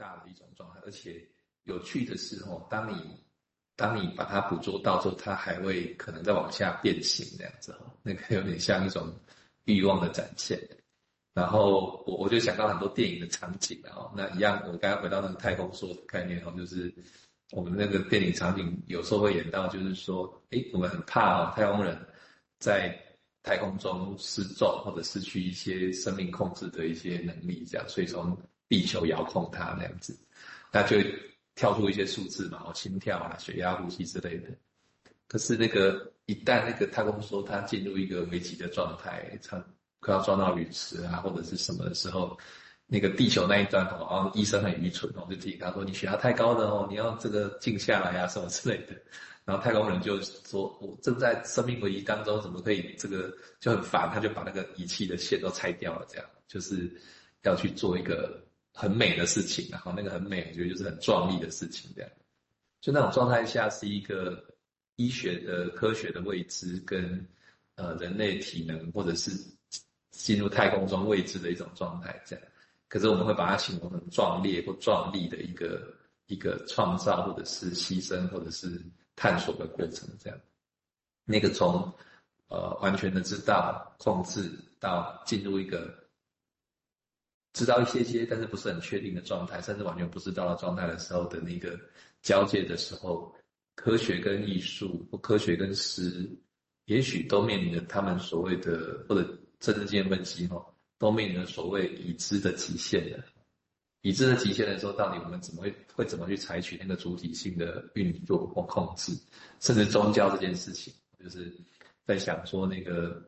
大的一种状态，而且有趣的是哦，当你当你把它捕捉到之后，它还会可能再往下变形这样子哦，那个有点像一种欲望的展现。然后我我就想到很多电影的场景哦，那一样，我刚刚回到那个太空梭的概念哦，就是我们那个电影场景有时候会演到，就是说，诶，我们很怕哦，太空人在太空中失重或者失去一些生命控制的一些能力，这样，所以从地球遥控它那样子，那就跳出一些数字嘛，哦，心跳啊、血压、呼吸之类的。可是那个一旦那个太空梭它进入一个危急的状态，它快要撞到陨石啊，或者是什么的时候，那个地球那一端哦，医生很愚蠢哦，就提醒他说，你血压太高了哦，你要这个静下来啊，什么之类的。然后太空人就说：“我正在生命危机当中，怎么可以这个就很烦？”他就把那个仪器的线都拆掉了，这样就是要去做一个很美的事情。然后那个很美，我觉得就是很壮丽的事情。这样，就那种状态下是一个医学的科学的未知，跟呃人类体能或者是进入太空中未知的一种状态。这样，可是我们会把它形容成壮烈或壮丽的一个一个创造，或者是牺牲，或者是。探索的过程，这样，那个从呃完全的知道控制到进入一个知道一些些，但是不是很确定的状态，甚至完全不知道的状态的时候的那个交界的时候，科学跟艺术或科学跟诗，也许都面临着他们所谓的或者政治经验分析哈，都面临着所谓已知的极限的。已知的极限的时候，到底我们怎么会会怎么去采取那个主体性的运作或控制，甚至宗教这件事情，就是在想说那个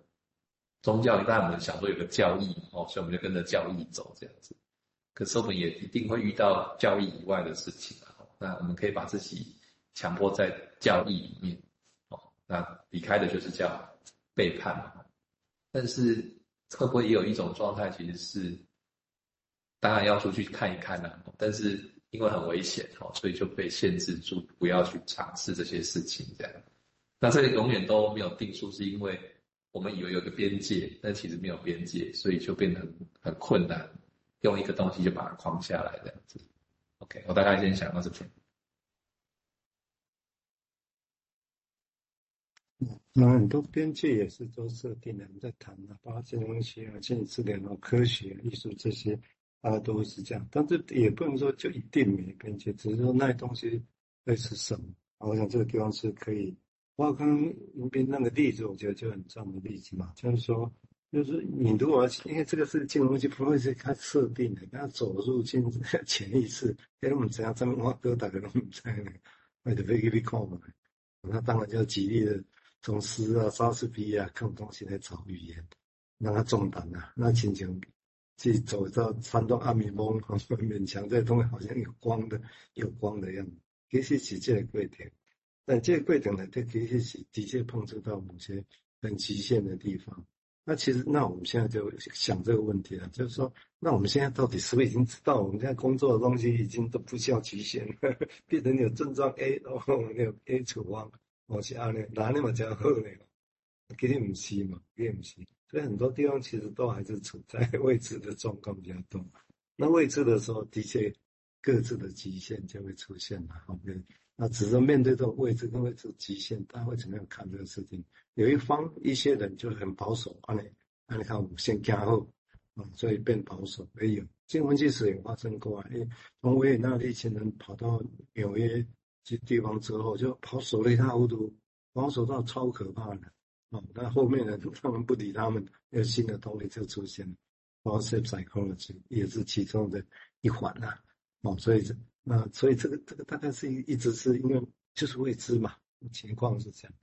宗教一般我们想说有个教义哦，所以我们就跟着教义走这样子。可是我们也一定会遇到教义以外的事情啊。那我们可以把自己强迫在教义里面哦，那离开的就是叫背叛嘛。但是会不会也有一种状态，其实是？当然要出去看一看啦，但是因为很危险哦，所以就被限制住，不要去尝试这些事情。这样，那这里永远都没有定数，是因为我们以为有个边界，但其实没有边界，所以就变得很很困难，用一个东西就把它框下来这样子。OK，我大概先想到这边。那很多边界也是都设定的，我们在谈的，包括这些东西啊，心理治疗、科学、艺术这些。大家都会是这样，但是也不能说就一定没边界，只是说那些东西会是什么。我想这个地方是可以。我刚刚边那个例子，我觉得就很重要的例子嘛，就是说，就是你如果因为这个是进入东西，不会是他设定的，他走入进潜意识，因为我们怎样这么话都大概都不在那个，为的飞机被扣嘛，那当然就要极力的从诗啊、莎士比亚各种东西来找语言，让他中弹啊，那亲情。去走到山东阿米翁，勉强这东西好像有光的，有光的样子。其实是这个过程，但这个过程呢，它其实是的确碰触到某些很极限的地方。那其实，那我们现在就想这个问题了，就是说，那我们现在到底是不是已经知道，我们现在工作的东西已经都不需要极限了，变成有症状 A 然哦，有 A 处方，我是按呢，哪那么讲好呢？其实不是嘛，其实不是。所以很多地方其实都还是处在未知的状况比较多。那未知的时候，的确各自的极限就会出现了。OK，那只是面对这个位置跟位置极限，他会怎么样看这个事情？有一方一些人就很保守，啊，你啊，你看我们先加厚啊，所以变保守。没有新闻纪实也发生过啊，诶，从维也纳的一群人跑到纽约这地方之后，就保守了一塌糊涂，保守到超可怕的。啊，那后面呢？他们不理他们，有新的东西就出现了。Positive psychology 也是其中的一环呐。哦，所以这那所以这个这个大概是一一直是因为就是未知嘛，情况是这样。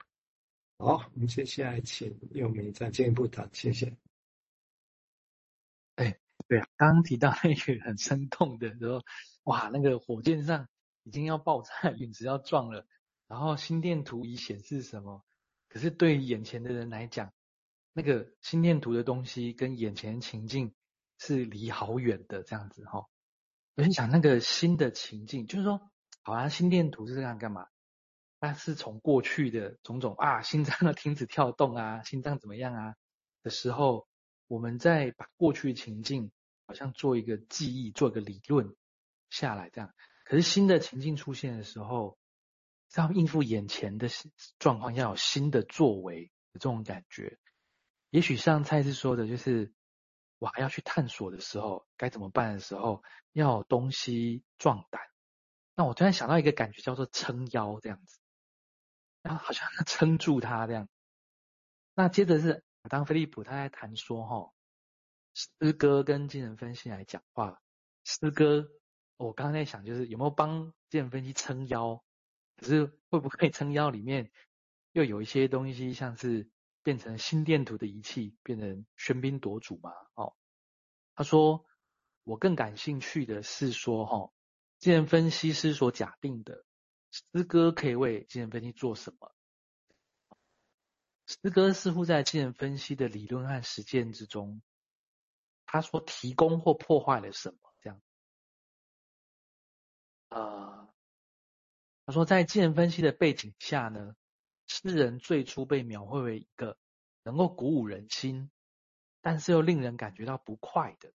好，我们接下来请佑铭再进一步谈，谢谢。哎，对啊，刚刚提到那个很生动的时候，哇，那个火箭上已经要爆炸，陨石要撞了，然后心电图已显示什么？可是对于眼前的人来讲，那个心电图的东西跟眼前情境是离好远的这样子哈。我很想那个新的情境，就是说，好啊，心电图是这样干嘛？那是从过去的种种啊，心脏的停止跳动啊，心脏怎么样啊的时候，我们再把过去情境好像做一个记忆，做一个理论，下来这样。可是新的情境出现的时候，要应付眼前的状况，要有新的作为的这种感觉。也许像蔡司说的，就是我还要去探索的时候，该怎么办的时候，要有东西壮胆。那我突然想到一个感觉，叫做撑腰这样子，然后好像撑住他这样。那接着是当菲利普他在谈说，哈，诗歌跟精神分析来讲话。诗歌，我刚刚在想，就是有没有帮精神分析撑腰？可是会不会撑腰里面又有一些东西，像是变成心电图的仪器，变成喧宾夺主嘛？哦，他说，我更感兴趣的是说，哈。精神分析师所假定的诗歌可以为精神分析做什么？诗歌似乎在精神分析的理论和实践之中，他说提供或破坏了什么？这样，呃，他说在精神分析的背景下呢，诗人最初被描绘为一个能够鼓舞人心，但是又令人感觉到不快的。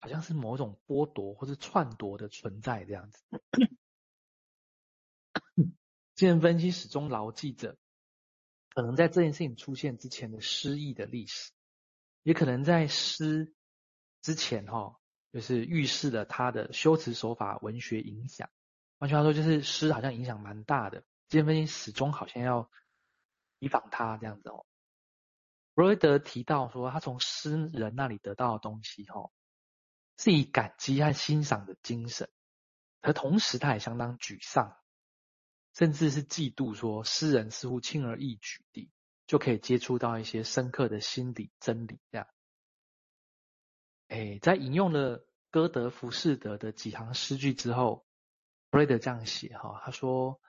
好像是某种剥夺或是篡夺的存在这样子。精神分析始终牢记着，可能在这件事情出现之前的诗意的历史，也可能在诗之前哈，就是预示了他的修辞手法、文学影响。换句话说，就是诗好像影响蛮大的。精神分析始终好像要提防他这样子哦。弗洛伊德提到说，他从诗人那里得到的东西哈。是以感激和欣赏的精神，而同时他也相当沮丧，甚至是嫉妒，说诗人似乎轻而易举地就可以接触到一些深刻的心理真理。这样，哎，在引用了歌德、浮士德的几行诗句之后，弗雷德这样写哈，他说：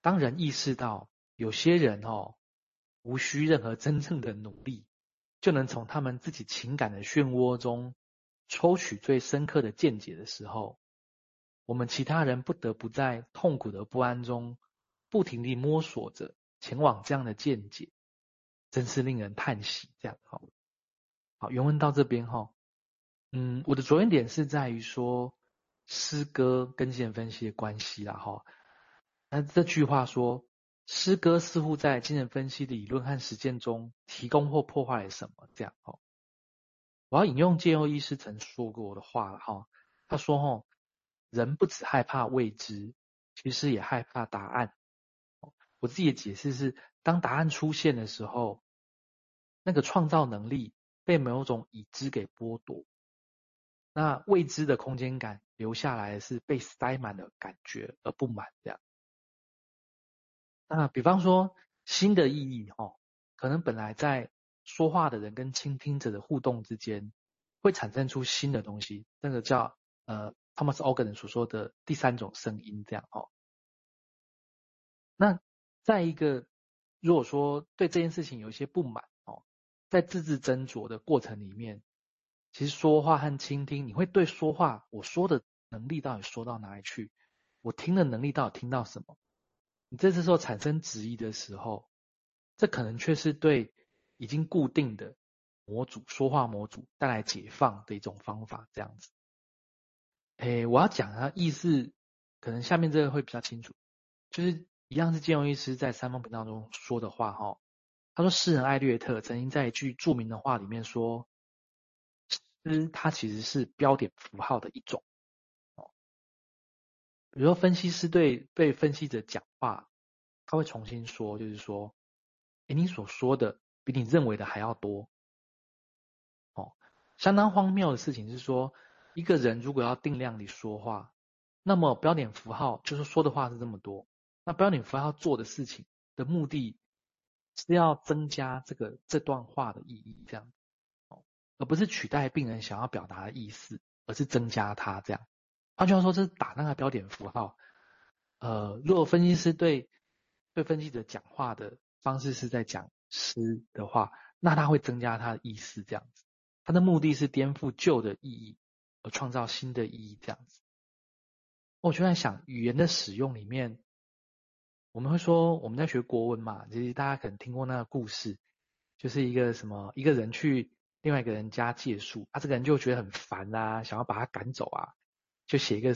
当人意识到有些人哦，无需任何真正的努力，就能从他们自己情感的漩涡中。抽取最深刻的见解的时候，我们其他人不得不在痛苦的不安中，不停地摸索着前往这样的见解，真是令人叹息。这样好，好，原文到这边哈，嗯，我的着眼点是在于说诗歌跟精神分析的关系啦哈。那这句话说，诗歌似乎在精神分析的理论和实践中提供或破坏了什么？这样哈。我要引用建佑医师曾说过的话了哈，他说：“哈，人不只害怕未知，其实也害怕答案。”我自己的解释是，当答案出现的时候，那个创造能力被某种已知给剥夺，那未知的空间感留下来是被塞满的感觉而不满这样。那比方说新的意义哈，可能本来在。说话的人跟倾听者的互动之间，会产生出新的东西，那个叫呃 Thomas Organ 所说的第三种声音，这样哦。那在一个如果说对这件事情有一些不满哦，在字字斟酌的过程里面，其实说话和倾听，你会对说话我说的能力到底说到哪里去？我听的能力到底听到什么？你这次时候产生质疑的时候，这可能却是对。已经固定的模组，说话模组带来解放的一种方法，这样子。诶，我要讲啊，意思可能下面这个会比较清楚，就是一样是建佑医师在三方频道中说的话哈。他说，诗人艾略特曾经在一句著名的话里面说，诗它其实是标点符号的一种。比如说分析师对被分析者讲话，他会重新说，就是说，诶，你所说的。比你认为的还要多，哦，相当荒谬的事情是说，一个人如果要定量地说话，那么标点符号就是说的话是这么多，那标点符号做的事情的目的是要增加这个这段话的意义，这样，哦，而不是取代病人想要表达的意思，而是增加它这样。换句话说，这是打那个标点符号。呃，如果分析师对对分析者讲话的方式是在讲。诗的话，那它会增加它的意思，这样子。它的目的是颠覆旧的意义，而创造新的意义，这样子。我就在想，语言的使用里面，我们会说我们在学国文嘛，其实大家可能听过那个故事，就是一个什么一个人去另外一个人家借宿，他、啊、这个人就觉得很烦啊，想要把他赶走啊，就写一个什